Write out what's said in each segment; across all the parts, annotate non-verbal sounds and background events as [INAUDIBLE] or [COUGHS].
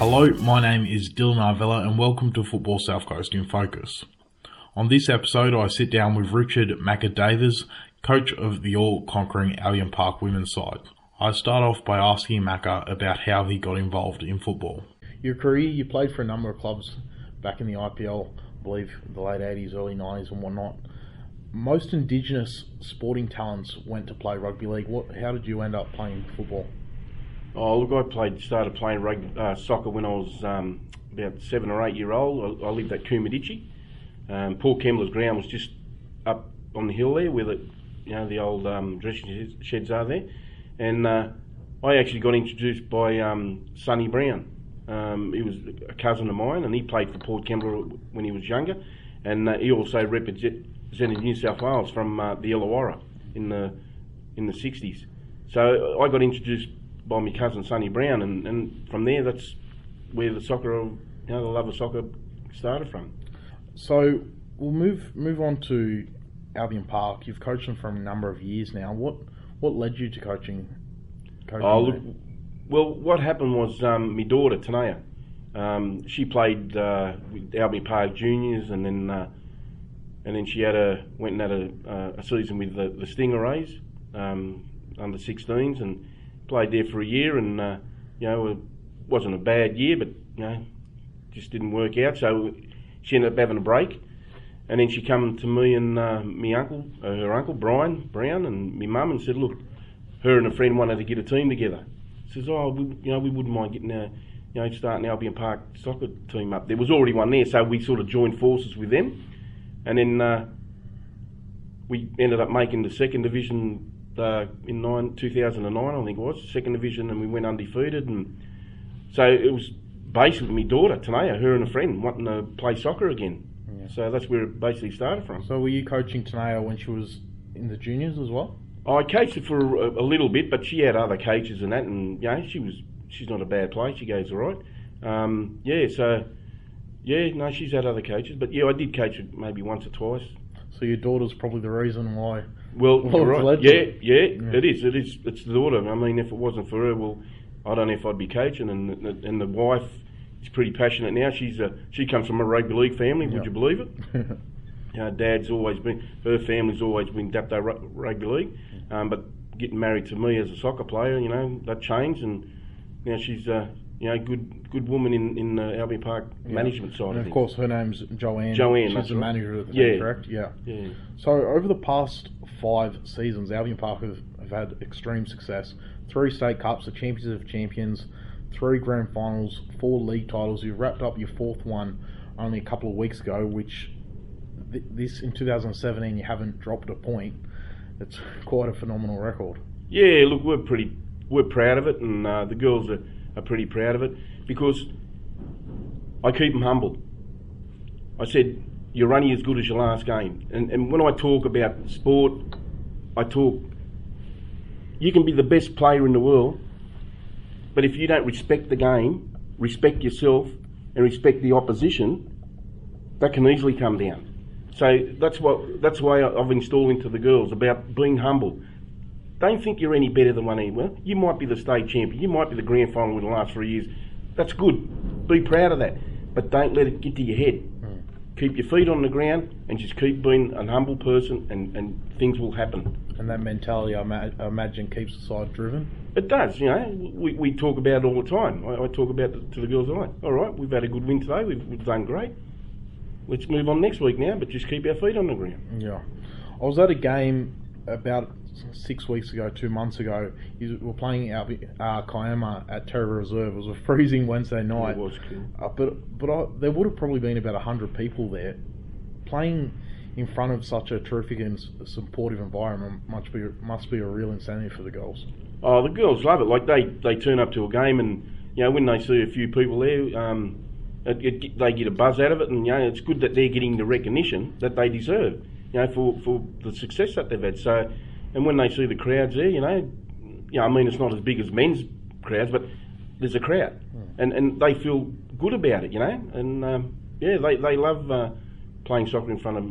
Hello, my name is Dylan Arvella and welcome to Football South Coast in Focus. On this episode, I sit down with Richard Macca coach of the all-conquering Albion Park women's side. I start off by asking Macca about how he got involved in football. Your career, you played for a number of clubs back in the IPL, I believe the late 80s, early 90s and whatnot. Most Indigenous sporting talents went to play rugby league. What? How did you end up playing football? Oh, look, I played, started playing rugby, uh, soccer when I was um, about seven or eight year old. I, I lived at Coomaditchie. Um, Port Kembla's ground was just up on the hill there, where the you know the old um, dressing sheds are there, and uh, I actually got introduced by um, Sonny Brown. Um, he was a cousin of mine, and he played for Port Kembla when he was younger, and uh, he also represented New South Wales from uh, the Illawarra in the in the 60s. So I got introduced by my cousin Sonny Brown, and, and from there that's where the soccer, you know, the love of soccer started from. So we'll move move on to Albion Park. You've coached them for a number of years now. What what led you to coaching? coaching oh, look, well, what happened was um, my daughter Tanea. Um, she played uh, with Albion Park Juniors, and then uh, and then she had a went and had a, uh, a season with the, the Stingrays um, under 16s, and played there for a year, and uh, you know it wasn't a bad year, but you know just didn't work out. So she ended up having a break, and then she come to me and uh, my uncle, uh, her uncle Brian Brown, and my mum, and said, look, her and a friend wanted to get a team together. Says, oh, we, you know, we wouldn't mind getting a, you know, starting Albion Park soccer team up. There was already one there, so we sort of joined forces with them, and then uh, we ended up making the second division uh, in nine, 2009, I think it was, second division, and we went undefeated. And so it was basically my daughter, Tanea, her and a friend, wanting to play soccer again. Yeah. So that's where it basically started from. So were you coaching Tanea when she was in the juniors as well? I coached her for a, a, little bit, but she had other coaches and that, and you know, she was she's not a bad player. She goes all right. Um, yeah, so yeah, no, she's had other coaches, but yeah, I did coach her maybe once or twice. So your daughter's probably the reason why well, right. yeah, yeah, yeah, it is. It is. It's the daughter. I mean, if it wasn't for her, well, I don't know if I'd be coaching. And and the wife is pretty passionate now. She's a, she comes from a rugby league family. Would you believe it? [LAUGHS] you know, Dad's always been her family's always been Dapto rugby league, um, but getting married to me as a soccer player, you know, that changed, and now she's uh, you know, good good woman in in the Albion Park yeah. management side. And of, of course, her name's Joanne. Joanne, she's the right. manager of the yeah. team, correct? Yeah. Yeah. So over the past five seasons, Albion Park have, have had extreme success. Three state cups, the champions of champions, three grand finals, four league titles. You've wrapped up your fourth one only a couple of weeks ago, which th- this in 2017 you haven't dropped a point. It's [LAUGHS] quite a phenomenal record. Yeah, look, we're pretty we're proud of it, and uh, the girls are are pretty proud of it because I keep them humble. I said, you're only as good as your last game. And, and when I talk about sport, I talk, you can be the best player in the world, but if you don't respect the game, respect yourself, and respect the opposition, that can easily come down. So that's what that's why I've installed into the girls about being humble. Don't think you're any better than one anyone. You might be the state champion. You might be the grand final in the last three years. That's good. Be proud of that. But don't let it get to your head. Mm. Keep your feet on the ground and just keep being an humble person, and, and things will happen. And that mentality, I, ma- I imagine, keeps the side driven. It does. You know, we, we talk about it all the time. I, I talk about it to the girls all All right, we've had a good win today. We've, we've done great. Let's move on next week now, but just keep our feet on the ground. Yeah. I was at a game about six weeks ago, two months ago, we were playing out uh, Kiama at Terra Reserve. It was a freezing Wednesday night. It was cool. Uh, but but I, there would have probably been about hundred people there, playing in front of such a terrific and supportive environment. Must be must be a real incentive for the girls. Oh, the girls love it. Like they they turn up to a game and you know when they see a few people there. Um, it, it, they get a buzz out of it, and you know it's good that they're getting the recognition that they deserve, you know, for, for the success that they've had. So and when they see the crowds there, you know, you know, I mean, it's not as big as men's crowds, but there's a crowd, mm. and and they feel good about it, you know, and um, yeah, they they love uh, playing soccer in front of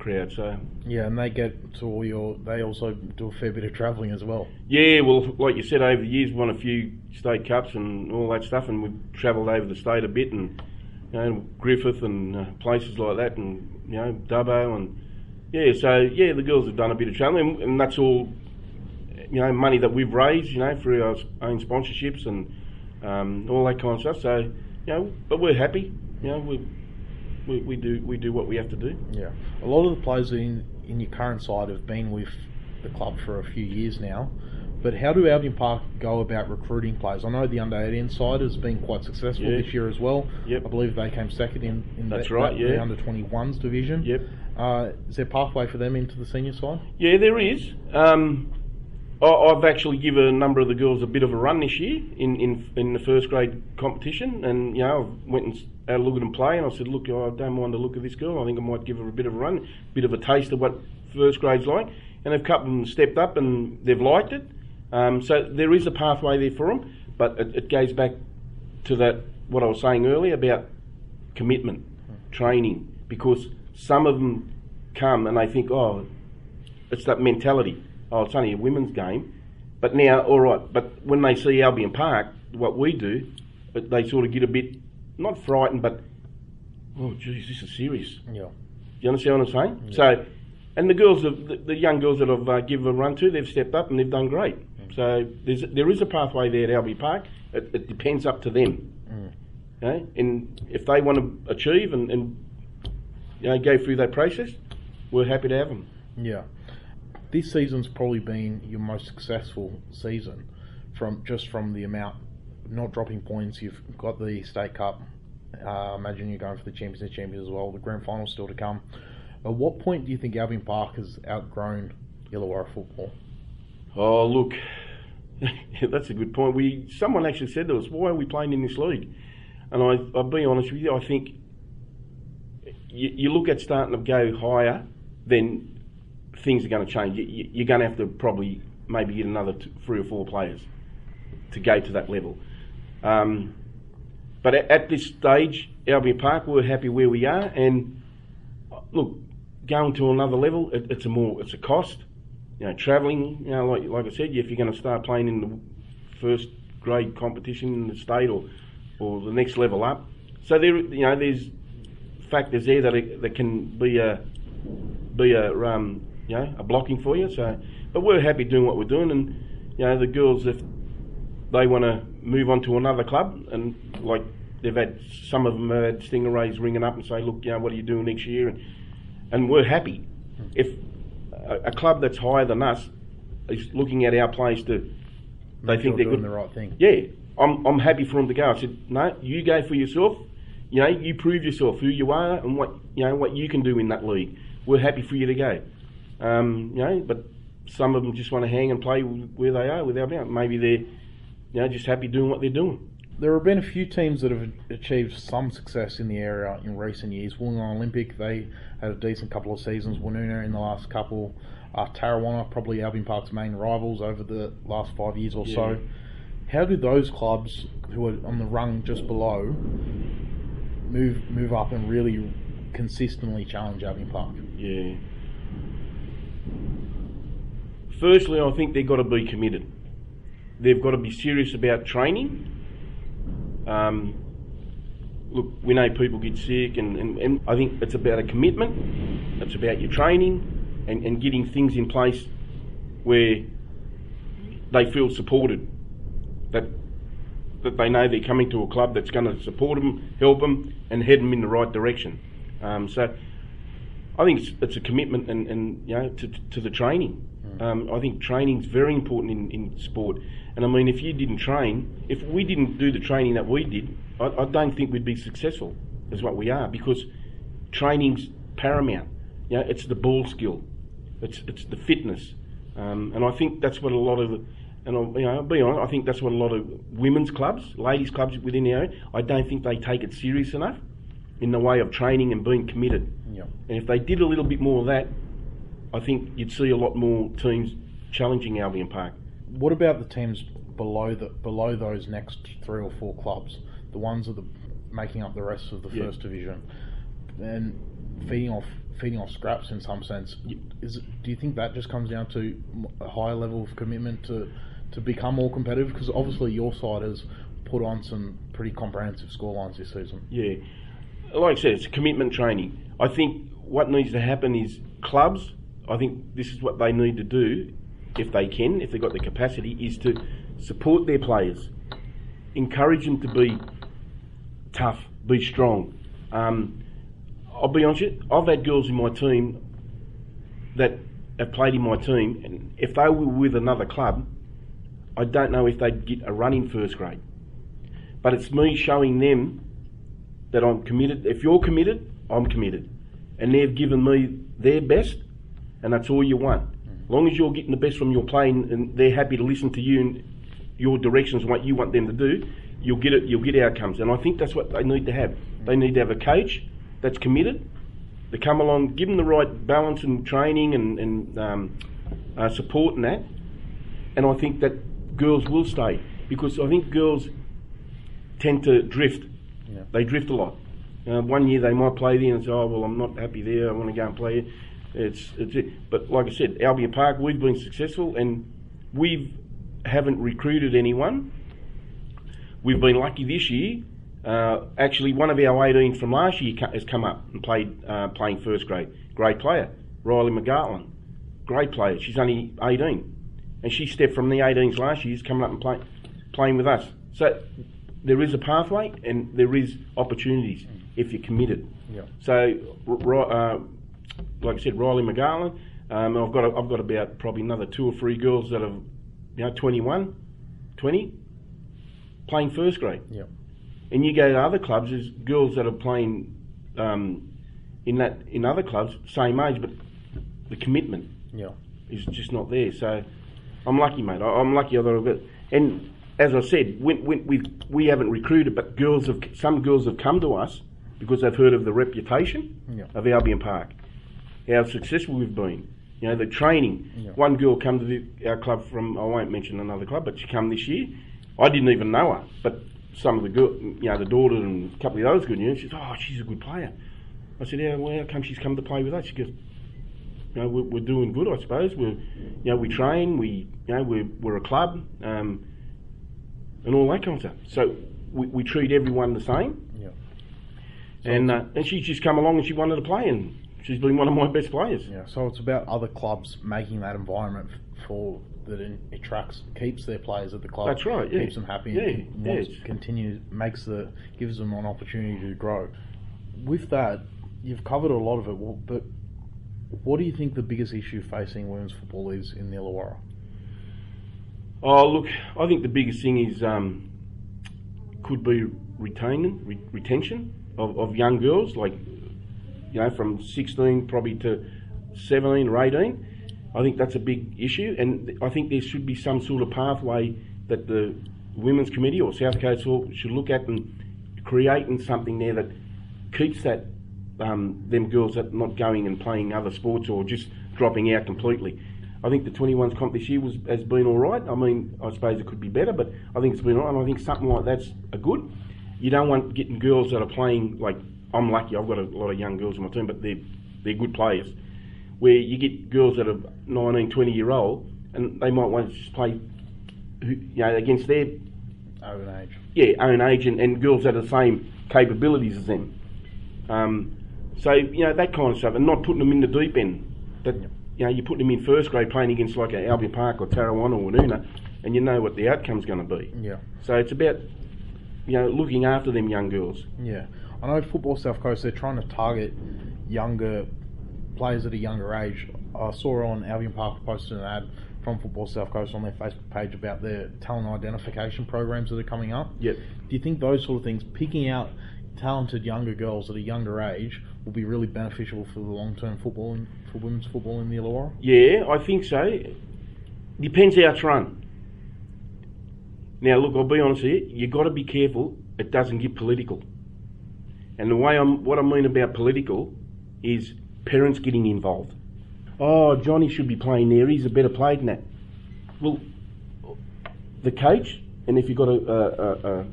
crowd. So yeah, and they get to all your. They also do a fair bit of travelling as well. Yeah, well, like you said, over the years, we've won a few state cups and all that stuff, and we've travelled over the state a bit, and you know Griffith and uh, places like that, and you know Dubbo, and yeah, so yeah, the girls have done a bit of travelling, and, that's all you know money that we've raised, you know, through our own sponsorships and um, all that kind of stuff. So you know, but we're happy. You know, we, we we do we do what we have to do. Yeah, a lot of the players in in your current side have been with the club for a few years now. But how do Albion Park go about recruiting players? I know the under 18 side has been quite successful Yeah. this year as well. Yep. I believe they came second in, in That's the, right, that- yeah. the under 21s division. Yep. Uh, is there a pathway for them into the senior side? Yeah, there is. Um, I, I've actually given a number of the girls a bit of a run this year in, in in the first grade competition, and you know, I went and had a look at them play, and I said, look, I don't mind the look of this girl. I think I might give her a bit of a run, bit of a taste of what first grade's like. And a couple of them stepped up, and they've liked it. Um, so there is a pathway there for them, but it, it goes back to that what I was saying earlier about commitment, training, because some of them come and they think, oh, it's that mentality. Oh, it's only a women's game. But now, all right. But when they see Albion Park, what we do, they sort of get a bit not frightened, but oh, geez, this is serious. Yeah. Do you understand what I'm saying? So, and the girls, have, the, the young girls that I've uh, given a run to, they've stepped up and they've done great. So there's there is a pathway there at Albion Park. It, it depends up to them. Okay? And if they want to achieve and, and you know go through that process, we're happy to have them. Yeah. This season's probably been your most successful season from just from the amount not dropping points. You've got the state cup. Uh, imagine you're going for the champions champions as well. The grand final's still to come. At what point do you think Albion Park has outgrown Illawarra football? Oh, look, [LAUGHS] that's a good point. We someone actually said to us, "Why are we playing in this league?" And I, I'll be honest with you, I think you, you look at starting to go higher, then things are going to change. You, you're going to have to probably maybe get another two, three or four players to go to that level. Um, but at, at this stage, Albion Park, we're happy where we are, and uh, look, going to another level, it, it's a more, it's a cost you know, travelling, you know, like, like I said, if you're going to start playing in the first grade competition in the state or, or the next level up, so there, you know, there's factors there that that can be a be a um, you know a blocking for you. So, but we're happy doing what we're doing, and you know the girls if they want to move on to another club, and like they've had some of them have had Stingrays ringing up and say, look, you know, what are you doing next year, and and we're happy. If a, a club that's higher than us is looking at our players to they Make think sure they're doing good. the right thing. Yeah, I'm, I'm happy for them to go. I said, no, you go for yourself. You know, you prove yourself who you are and what you know what you can do in that league. We're happy for you to go. Um, you know, but some of them just want to hang and play where they are without doubt. Maybe they're you know just happy doing what they're doing. There have been a few teams that have achieved some success in the area in recent years. Wollongong Olympic, they had a decent couple of seasons. Woonona in the last couple. Uh, Tarrawanna, probably Albion Park's main rivals over the last five years or so. How do those clubs who are on the rung just below move move up and really consistently challenge Albion Park? Yeah. Firstly, I think they've got to be committed. They've got to be serious about training. Um, look, we know people get sick, and, and, and I think it's about a commitment. It's about your training and, and getting things in place where they feel supported. That that they know they're coming to a club that's going to support them, help them, and head them in the right direction. Um, so I think it's, it's a commitment and, and you know to, to the training. Um, I think training is very important in, in sport. And I mean, if you didn't train, if we didn't do the training that we did, I, I don't think we'd be successful as what we are because training's paramount. You know, it's the ball skill, it's it's the fitness, um, and I think that's what a lot of and I'll, you know, I'll be honest, I think that's what a lot of women's clubs, ladies clubs within the area, I don't think they take it serious enough in the way of training and being committed. Yeah. And if they did a little bit more of that, I think you'd see a lot more teams challenging Albion Park. What about the teams below the below those next three or four clubs, the ones that are making up the rest of the Yeah. first division? And feeding off feeding off scraps in some sense. Is it, do you think that just comes down to a higher level of commitment to to become more competitive? Because obviously your side has put on some pretty comprehensive scorelines this season. Yeah, like I said, it's commitment training. I think what needs to happen is clubs. I think this is what they need to do, if they can, if they've got the capacity, is to support their players, encourage them to be tough, be strong. Um, I'll be honest you, I've had girls in my team that have played in my team, and if they were with another club, I don't know if they'd get a run in first grade. But it's me showing them that I'm committed. If you're committed, I'm committed. And they've given me their best, and that's all you want. As long as you're getting the best from your playing and they're happy to listen to you and your directions and what you want them to do, you'll get it. You'll get outcomes. And I think that's what they need to have. They need to have a coach that's committed. To come along, give them the right balance and training and, and um, uh, support and that. And I think that girls will stay because I think girls tend to drift. Yeah. They drift a lot. Uh, one year they might play there and say, "Oh well, I'm not happy there. I want to go and play." It. It's, it's it. But like I said, Albion Park, we've been successful and we haven't recruited anyone. We've been lucky this year. Uh, actually, one of our 18 from last year has come up and played uh, playing first grade. Great player, Riley McGartland. Great player. She's only 18, and she stepped from the 18s last year, is coming up and play, playing with us. So there is a pathway and there is opportunities if you're committed. Yeah. So, uh, like I said, Riley McGarland. Um, I've got a, I've got about probably another two or three girls that have, you know, 21, 20, playing first grade. Yeah. And you go to other clubs, there's girls that are playing um, in that in other clubs, same age, but the commitment Yeah. is just not there. So I'm lucky, mate. I, I'm lucky that I've got. And as I said, when we we haven't recruited, but girls have some girls have come to us because they've heard of the reputation Yeah. of Albion Park, how successful we've been. You know, the training. Yeah. One girl come to the, our club from I won't mention another club, but she come this year. I didn't even know her, but some of the girl, you know, the daughter and a couple of those good news. She said, "Oh, she's a good player." I said, "Yeah, well, how come she's come to play with us?" She goes, you know, we're, we're doing good, I suppose. We're, you know, we train, we, you know, we're, we're a club, um, and all that kind of stuff. So we, we treat everyone the same. Yeah. and uh, and she's just come along and she wanted to play, and she's been one of my best players. Yeah, so it's about other clubs making that environment for that it attracts, keeps their players at the club. That's right, yeah. Keeps them happy. Yeah, and wants yeah. to continue, makes the gives them an opportunity to grow. With that, you've covered a lot of it, but what do you think the biggest issue facing women's football is in the Illawarra? Oh, look, I think the biggest thing is um, could be retaining re- retention of, of young girls, like you know, from 16 probably to 17 or 18. I think that's a big issue, and I think there should be some sort of pathway that the Women's Committee or South Coast should look at and creating something there that keeps that um, them girls that not going and playing other sports or just dropping out completely. I think the 21s comp this year was has been all right. I mean, I suppose it could be better, but I think it's been all right. And I think something like that's a good. You don't want getting girls that are playing like I'm lucky. I've got a lot of young girls on my team, but they're they're good players. Where you get girls that are 19, 20 year old, and they might want to just play, you know, against their Own age. yeah, own age and, and girls that are the same capabilities as them. Um, so you know that kind of stuff, and not putting them in the deep end. That you know you're putting them in first grade playing against like a Albion Park or Tarrawanna or Woonona, and you know what the outcome's going to be. Yeah. So it's about you know looking after them young girls. Yeah, I know Football South Coast. They're trying to target younger players at a younger age. I saw on Albion Park posted an ad from Football South Coast on their Facebook page about their talent identification programs that are coming up. Yep. Do you think those sort of things, picking out talented younger girls at a younger age, will be really beneficial for the long-term football and for women's football in the Illawarra? Yeah, I think so. Depends how it's run. Now, look, I'll be honest with you. You've got to be careful it doesn't get political. And the way I'm, what I mean about political is parents getting involved. Oh, Johnny should be playing there. He's a better player than that. Well, the coach, and if you've got a, a, a, a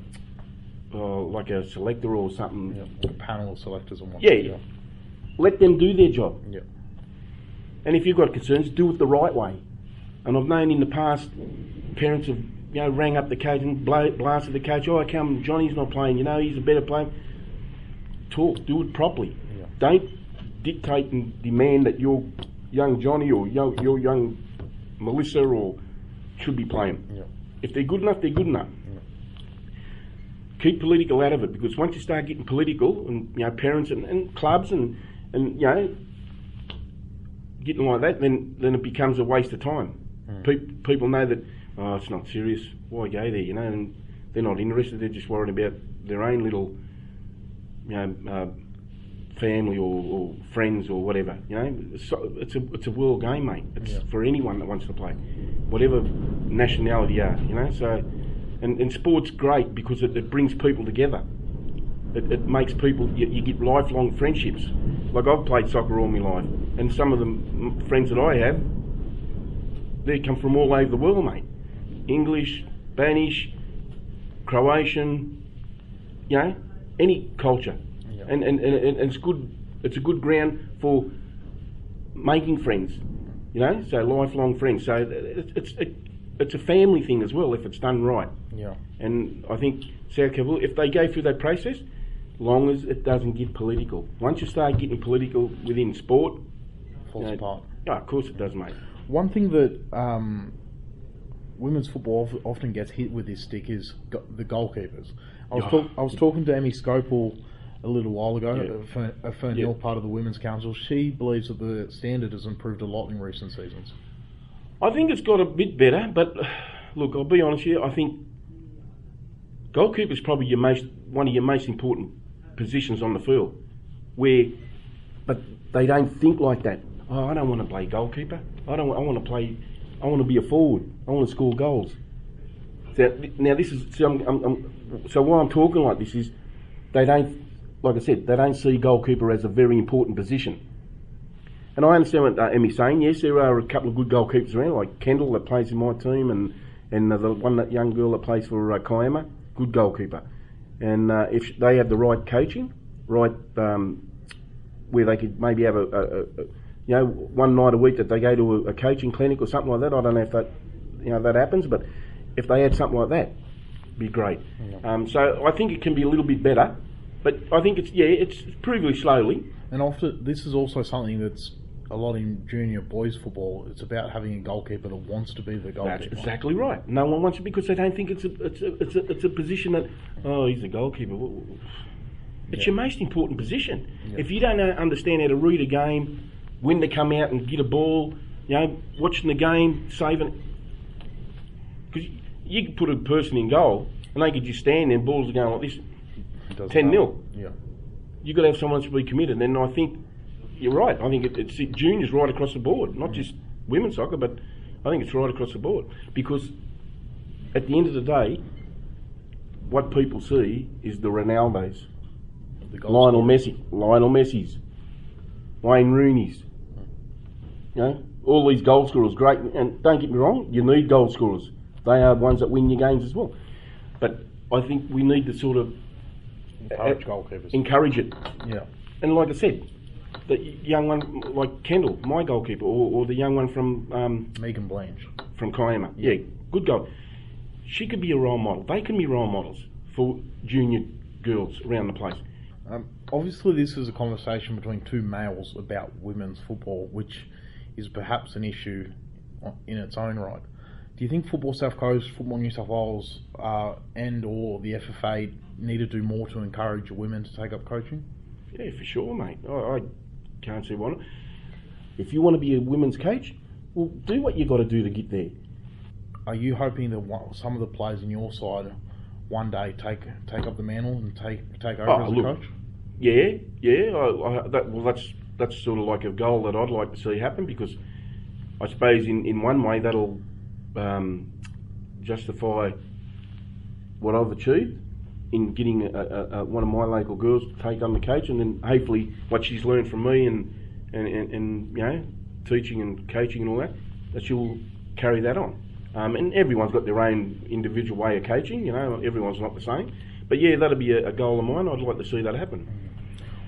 uh, like a selector or something, Yeah, a panel of selectors and yeah, whatnot. yeah. let them do their job. Yeah. And if you've got concerns, do it the right way. And I've known in the past, parents have you know rang up the coach and blasted the coach. Oh, I come, Johnny's not playing. You know, he's a better player. Talk, do it properly. Yeah. Don't dictate and demand that your young Johnny or your, your young Melissa or should be playing. Yeah. If they're good enough, they're good enough. Keep political out of it because once you start getting political, and you know, parents and, and clubs and and you know, getting like that, then then it becomes a waste of time. Hmm. Pe- people know that oh, it's not serious. Why go there? You know, and they're not interested. They're just worried about their own little, you know, uh, family or, or friends or whatever. You know, so it's a it's a world game, mate. It's Yeah. for anyone that wants to play, whatever nationality you are. You know, so and, and sport's great because it, it brings people together. It, it makes people you, you get lifelong friendships. Like I've played soccer all my life, and some of the friends that I have, they come from all over the world, mate. English, Spanish, Croatian, you know, any culture, Yeah. and, and, and, and it's good. It's a good ground for making friends, you know. So lifelong friends. So it, it's it, it's a family thing as well if it's done right. Yeah. And I think South Carolina, if they go through that process, long as it doesn't get political. Once you start getting political within sport, Falls you know, apart. oh, of course it does, mate. One thing that um, women's football often gets hit with this stick is go- the goalkeepers. I was, talk- I was talking to Emmy Scopel a little while ago, Yeah. a Fer- a Fernhill, Yeah. part of the Women's Council. She believes that the standard has improved a lot in recent seasons. I think it's got a bit better, but look, I'll be honest here. I think goalkeeper is probably your most one of your most important positions on the field. Where, but they don't think like that. Oh, I don't want to play goalkeeper. I don't. I want to play. I want to be a forward. I want to score goals. So, now this is see, I'm, I'm, I'm, so why I'm talking like this is they don't, like I said, they don't see goalkeeper as a very important position. And I understand what uh, Emmy's saying. Yes, there are a couple of good goalkeepers around, like Kendall that plays in my team, and and uh, the one that young girl that plays for uh, Kiama, good goalkeeper. And uh, if they have the right coaching, right, um, where they could maybe have a, a, a, a you know one night a week that they go to a, a coaching clinic or something like that. I don't know if that you know that happens, but if they had something like that, be great. Um, so I think it can be a little bit better, but I think it's yeah, it's proving slowly. And often, this is also something that's a lot in junior boys football. It's about having a goalkeeper that wants to be the goalkeeper. That's exactly right. No one wants it because they don't think it's a it's a it's a, it's a position that oh he's a goalkeeper. It's Yeah. your most important position. Yeah. If you don't know, understand how to read a game, when to come out and get a ball, you know, watching the game, saving. Because you could put a person in goal and they could just stand there and balls are going like this. Doesn't 10 matter. nil. Yeah. You've got to have someone to be committed. And I think you're right. I think it, it's juniors right across the board, not mm. just women's soccer, but I think it's right across the board. Because at the end of the day, what people see is the Ronaldos, The Lionel. Messi, Lionel Messi's, Wayne Rooney's. You know, all these goal scorers, great. And don't get me wrong, you need goal scorers. They are the ones that win your games as well. But I think we need to sort of Encourage goalkeepers. encourage it. yeah. And like I said, the young one like Kendall, my goalkeeper, or, or the young one from um, Megan Blanche. from Kiama, yeah, good goal. She could be a role model. They can be role models for junior girls around the place. Um, obviously, this is a conversation between two males about women's football, which is perhaps an issue in its own right. Do you think Football South Coast, Football New South Wales, uh, and or the FFA need to do more to encourage women to take up coaching? Yeah, for sure, mate. I, I can't see why not. If you want to be a women's coach, well, do what you got to do to get there. Are you hoping that one, some of the players in your side one day take take up the mantle and take take over Oh, as a look. coach? Yeah, yeah. I, I, that, well, that's that's sort of like a goal that I'd like to see happen because I suppose in, in one way that'll um, justify what I've achieved in getting a, a, a, one of my local girls to take on the coach, and then hopefully what she's learned from me and and, and, and you know teaching and coaching and all that, that she'll carry that on. Um, and everyone's got their own individual way of coaching. You know, everyone's not the same. But yeah, that'd be a, a goal of mine. I'd like to see that happen.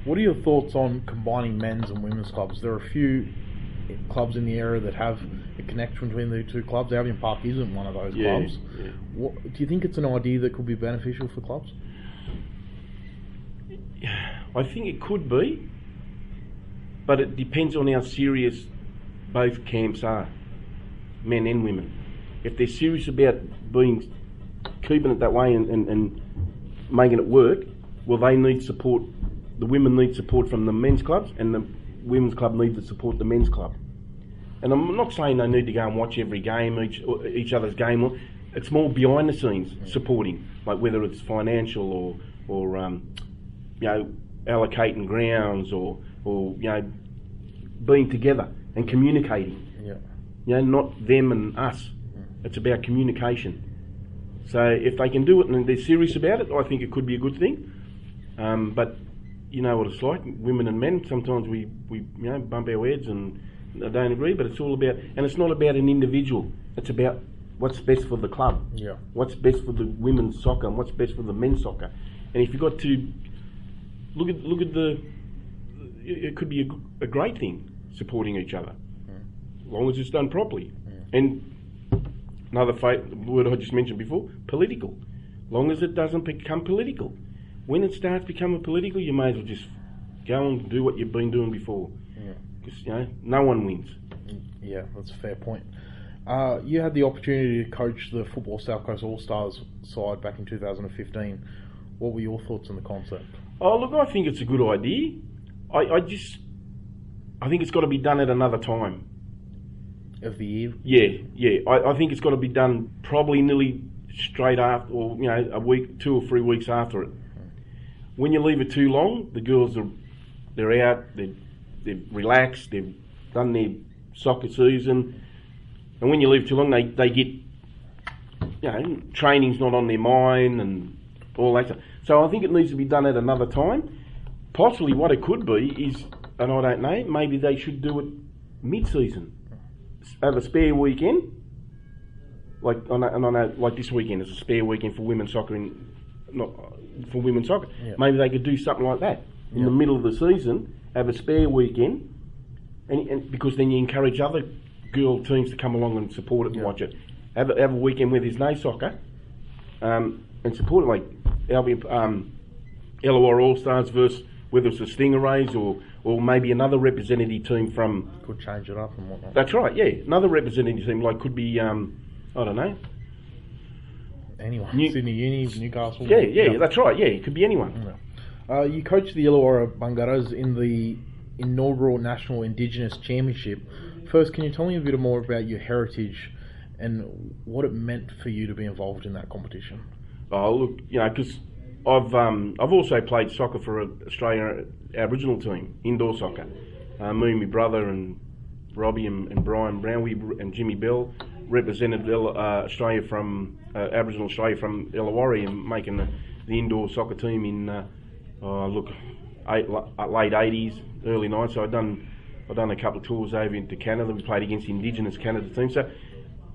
What are your thoughts on combining men's and women's clubs? There are a few clubs in the area that have a connection between the two clubs. Albion Park isn't one of those Yeah, clubs. yeah. What, do you think it's an idea that could be beneficial for clubs? I think it could be, but it depends on how serious both camps are, men and women. If they're serious about being keeping it that way and, and, and making it work, well, they need support. The women need support from the men's clubs, and the women's club need to support the men's club. And I'm not saying they need to go and watch every game, each each other's game. It's more behind the scenes supporting, like whether it's financial or or um, you know allocating grounds or or you know being together and communicating. Yeah. You know, not them and us. It's about communication. So if they can do it and they're serious about it, I think it could be a good thing. Um, but you know what it's like, women and men. Sometimes we, we you know bump our heads and don't agree. But it's all about, and it's not about an individual. It's about what's best for the club. Yeah. What's best for the women's soccer and what's best for the men's soccer. And if you've got to look at look at the, it could be a, a great thing supporting each other, mm. as long as it's done properly. Mm. And another fa- word I just mentioned before, political. Long as it doesn't become political. When it starts becoming political, you may as well just go and do what you've been doing before. Yeah. Because you know, no one wins. Yeah, that's a fair point. Uh, you had the opportunity to coach the Football South Coast All Stars side back in 2015. What were your thoughts on the concept? Oh, look, I think it's a good idea. I, I just, I think it's got to be done at another time. Of the year? Yeah, yeah. I, I think it's got to be done probably nearly straight after, or you know, a week, two or three weeks after it. When you leave it too long, the girls are, they're out, they're, they're relaxed, they've done their soccer season, and when you leave too long, they they get, you know, training's not on their mind and all that. Stuff. So I think it needs to be done at another time. Possibly, what it could be is, and I don't know, maybe they should do it mid-season have a spare weekend, like and on a, like this weekend is a spare weekend for women's soccer in not for women's soccer. Yeah. Maybe they could do something like that in the middle of the season, have a spare weekend, and, and because then you encourage other girl teams to come along and support it and Yeah. watch it. Have a, have a weekend where there's no soccer, um, and support it like Albion, um, Illawarra All Stars versus whether it's the Stingrays or or maybe another representative team from Could change it up and whatnot. that's right, yeah. Another representative team, like, could be, um, I don't know. Anyone. New- Sydney Uni, Newcastle. Yeah, yeah, yeah, that's right, yeah. It could be anyone. Uh, you coached the Illawarra Bungaras in the inaugural National Indigenous Championship. First, can you tell me a bit more about your heritage and what it meant for you to be involved in that competition? Oh, look, you know, because I've um, I've also played soccer for an Australia Aboriginal team, indoor soccer. Uh, me and my brother and Robbie and, and Brian Brown we, and Jimmy Bell represented uh, Australia from uh, Aboriginal Australia from Illawarra and making the, the indoor soccer team in uh, oh, look eight, late eighties, early nineties. So I've done I've done a couple of tours over into Canada. We played against the Indigenous Canada team. So.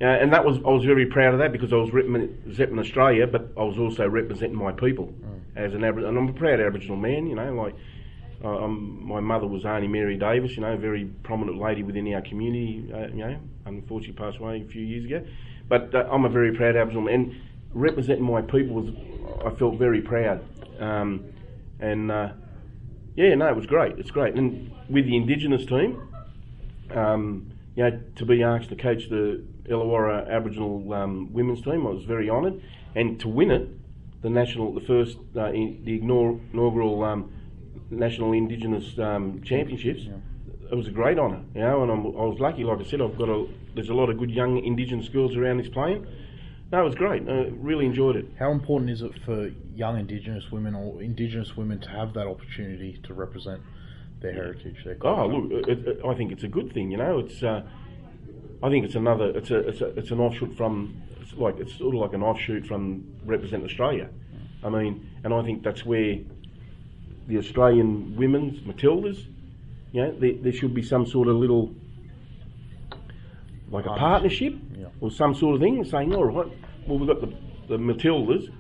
And that was I was very proud of that because I was representing Australia, but I was also representing my people as an Aboriginal, and I'm a proud Aboriginal man. You know, like my mother was Auntie Mary Davis, you know, a very prominent lady within our community. Uh, you know, unfortunately passed away a few years ago, but uh, I'm a very proud Aboriginal. And representing my people was I felt very proud, um, and uh, yeah, no, it was great. It's great, and with the Indigenous team. Um, you know, to be asked to coach the Illawarra Aboriginal um, women's team, I was very honoured, and to win it, the national, the first, uh, the inaugural um, national Indigenous um, championships, it was a great honour, you know, and I'm, I was lucky. Like I said, I've got a, there's a lot of good young Indigenous girls around this playing. No, it was great. I really enjoyed it. How important is it for young Indigenous women or Indigenous women to have that opportunity to represent their heritage, their Oh, look, it, it, I think it's a good thing. You know, it's. Uh, I think it's another. It's a. It's a. It's an offshoot from. It's like it's sort of like an offshoot from represent Australia. I mean, and I think that's where the Australian women's Matildas. You know, there, there should be some sort of little, like a partnership yeah. or some sort of thing, saying, all right, well we've got the the Matildas.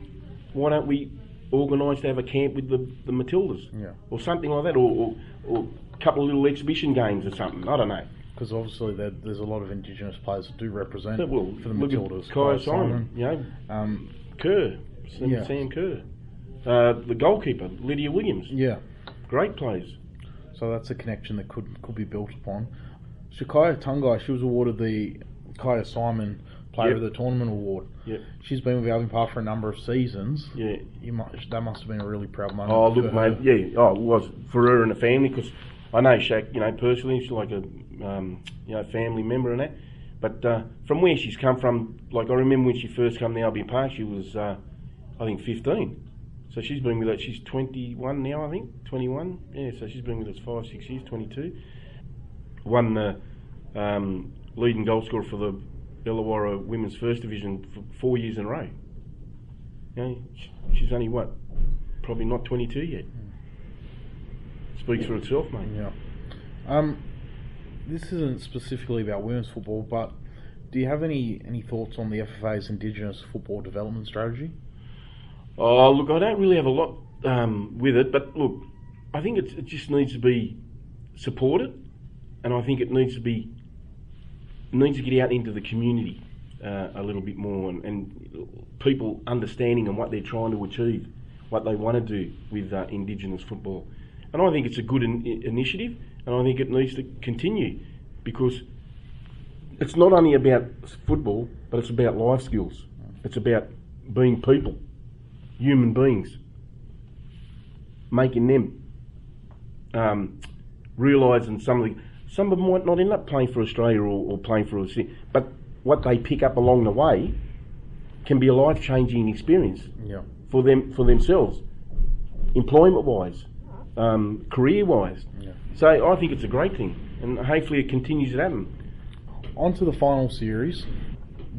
Why don't we organise to have a camp with the, the Matildas, Yeah. or something like that, or, or, or a couple of little exhibition games or something. I don't know. Because obviously there, there's a lot of Indigenous players that do represent But, well, for the Matildas. at Kyah Simon, you know, Um, Kerr, Sam, Yeah. Sam Kerr, uh, the goalkeeper Lydia Williams, yeah. great players. So that's a connection that could could be built upon. Shakaya Tungai, she was awarded the Kyah Simon Player Yep. of the Tournament award. Yep. She's been with Albion Park for a number of seasons. Yeah. You must, that must have been a really proud moment. Oh, look, mate. Yeah. Oh, it was for her and the family because I know Shaq. You know, personally, she's like a um, you know family member and that. But uh, from where she's come from, like I remember when she first came to Albion Park, she was uh, I think 15. So she's been with us. She's 21 now, I think. 21. Yeah. So she's been with us five, six years. 22. Won the um, leading goal scorer for the Illawarra Women's First Division for four years in a row. You know, she's only what, probably not 22 yet. Speaks for itself, mate. Yeah. Um, this isn't specifically about women's football, but do you have any, any thoughts on the FFA's Indigenous football development strategy? Oh, look, I don't really have a lot um, with it, but look, I think it just needs to be supported, and I think it needs to be needs to get out into the community uh, a little bit more, and, and people understanding and what they're trying to achieve, what they want to do with uh, Indigenous football, and I think it's a good in, initiative, and I think it needs to continue because it's not only about football, but it's about life skills. It's about being people human beings, making them um, realising some of the some of them might not end up playing for Australia or, or playing for us, but what they pick up along the way can be a life changing experience Yeah. for them for themselves, employment wise, um, career wise. Yeah. So I think it's a great thing, and hopefully it continues to happen. On to the final series.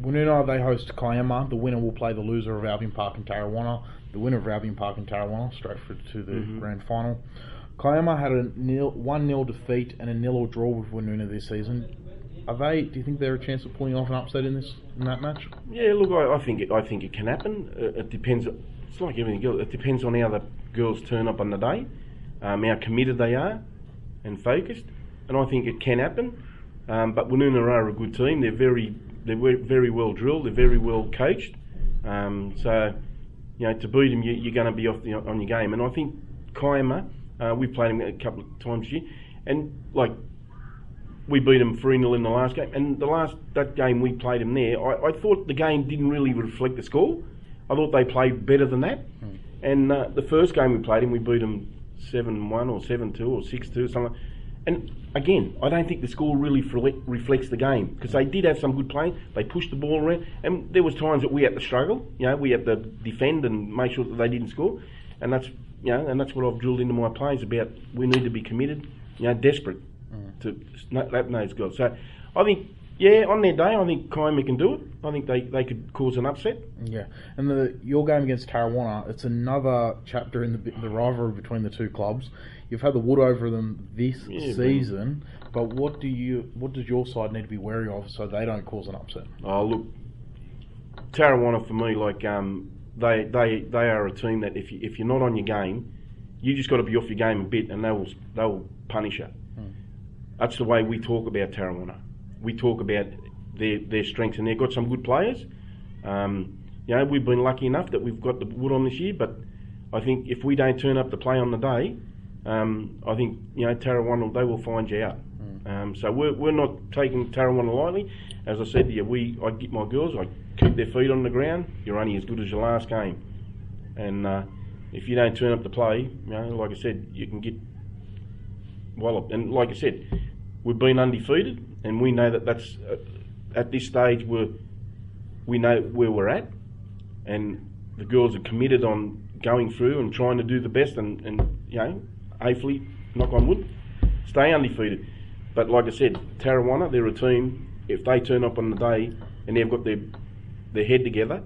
Woonona, they host Kiama. The winner will play the loser of Albion Park and Tarrawanna. The winner of Albion Park and Tarrawanna straight for, to the grand final. Kiama had a nil, 1 0 defeat and a nil or draw with Woonona this season. Are they? Do you think they're a chance of pulling off an upset in this in that match? Yeah, look, I, I think it, I think it can happen. Uh, it depends. It's like everything else. It depends on how the girls turn up on the day, um, how committed they are, and focused. And I think it can happen. Um, but Woonona are a good team. They're very they're very well drilled. They're very well coached. Um, so you know to beat them, you, you're going to be off the, on your game. And I think Kiama, uh, we played him a couple of times year, and like we beat him 3 0 in the last game. And the last that game we played him there, I, I thought the game didn't really reflect the score. I thought they played better than that. And uh, the first game we played him, we beat him 7 1 or 7 2 or 6 2 something. And again, I don't think the score really refle- reflects the game because they did have some good play. They pushed the ball around, and there was times that we had to struggle. You know, we had to defend and make sure that they didn't score. And that's you know, and that's what I've drilled into my players about. We need to be committed, you know, desperate mm. to snap that those girls. So I think, yeah, on their day, I think Kiama can do it. I think they, they could cause an upset. Yeah, and the your game against Tarrawanna, it's another chapter in the the rivalry between the two clubs. You've had the wood over them this Yeah, season, but what do you what does your side need to be wary of so they don't cause an upset? Oh, look, Tarrawanna for me, like um, they they they are a team that if you, if you're not on your game, you just got to be off your game a bit, and they will they will punish you. That's the way we talk about Tarrawanna. We talk about their their strengths, and they've got some good players. Um, you know, we've been lucky enough that we've got the wood on this year, but I think if we don't turn up to play on the day, um, I think you know Tarrawanna they will find you out. Um, so we're, we're not taking Tarrawanna lightly. As I said to you, we I get my girls, I keep their feet on the ground. You're only as good as your last game, and uh, if you don't turn up to play, you know, like I said, you can get walloped. And like I said, we've been undefeated, and we know that that's uh, at this stage we're we know where we're at, and the girls are committed on going through and trying to do the best, and, and you know, hopefully, knock on wood, stay undefeated. But like I said, Tarrawanna, they're a team. If they turn up on the day and they've got their their head together,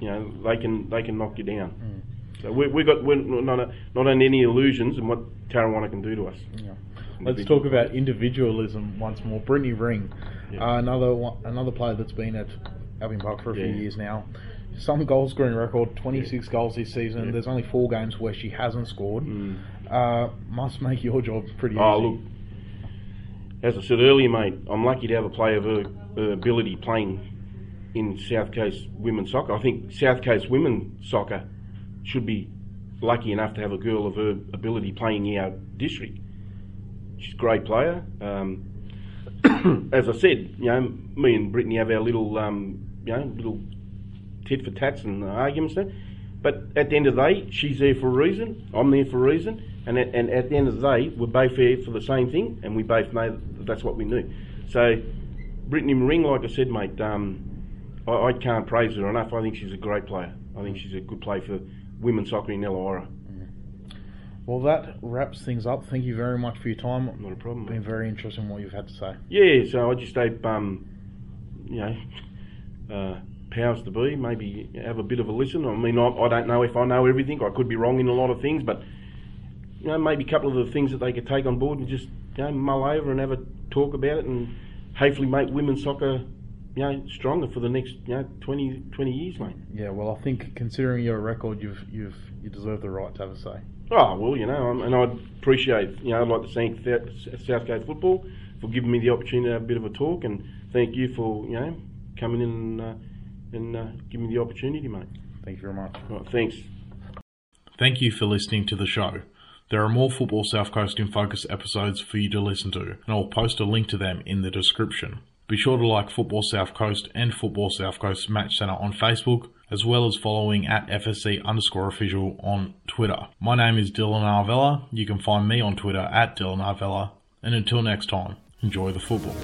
you know, they can they can knock you down. So we we got we're not not on any illusions in what Tarrawanna can do to us. Yeah. Let's talk about individualism once more. Brittany Ring, uh, another one, another player that's been at Albion Park for a few years now. Some goal scoring record, 26 yeah. goals this season. Yeah. There's only four games where she hasn't scored. Mm. Uh, must make your job pretty oh, easy. look, as I said earlier, mate, I'm lucky to have a player of her, her ability playing in South Coast women's soccer. I think South Coast women's soccer should be lucky enough to have a girl of her ability playing in our district. She's a great player. Um, [COUGHS] as I said, you know, me and Brittany have our little, um, you know, little tit for tats and arguments there. But at the end of the day, she's there for a reason. I'm there for a reason. And at, and at the end of the day, we're both there for the same thing, and we both know that that's what we do. So, Brittany Ring, like I said, mate, um, I, I, can't praise her enough. I think she's a great player. I think she's a good player for women's soccer in Illawarra. Well, that wraps things up. Thank you very much for your time. Not a problem. Been very interesting what you've had to say. Yeah, so I just hope, um, you know, uh, powers to be, maybe have a bit of a listen. I mean, I, I, don't know if I know everything. I could be wrong in a lot of things, but you know, maybe a couple of the things that they could take on board and just you know mull over and have a talk about it, and hopefully make women's soccer you know, stronger for the next you know 20, 20 years, mate. Yeah, well, I think considering your record, you've you've you deserve the right to have a say. Oh well, you know, and I'd appreciate you know I'd like to thank South Coast Football for giving me the opportunity to have a bit of a talk, and thank you for you know coming in and, uh, and uh, giving me the opportunity, mate. Thank you very much. Right, thanks. Thank you for listening to the show. There are more Football South Coast in Focus episodes for you to listen to, and I'll post a link to them in the description. Be sure to like Football South Coast and Football South Coast Match Centre on Facebook, as well as following at FSC underscore official on Twitter. My name is Dylan Arvella. You can find me on Twitter at Dylan Arvella. And until next time, enjoy the football.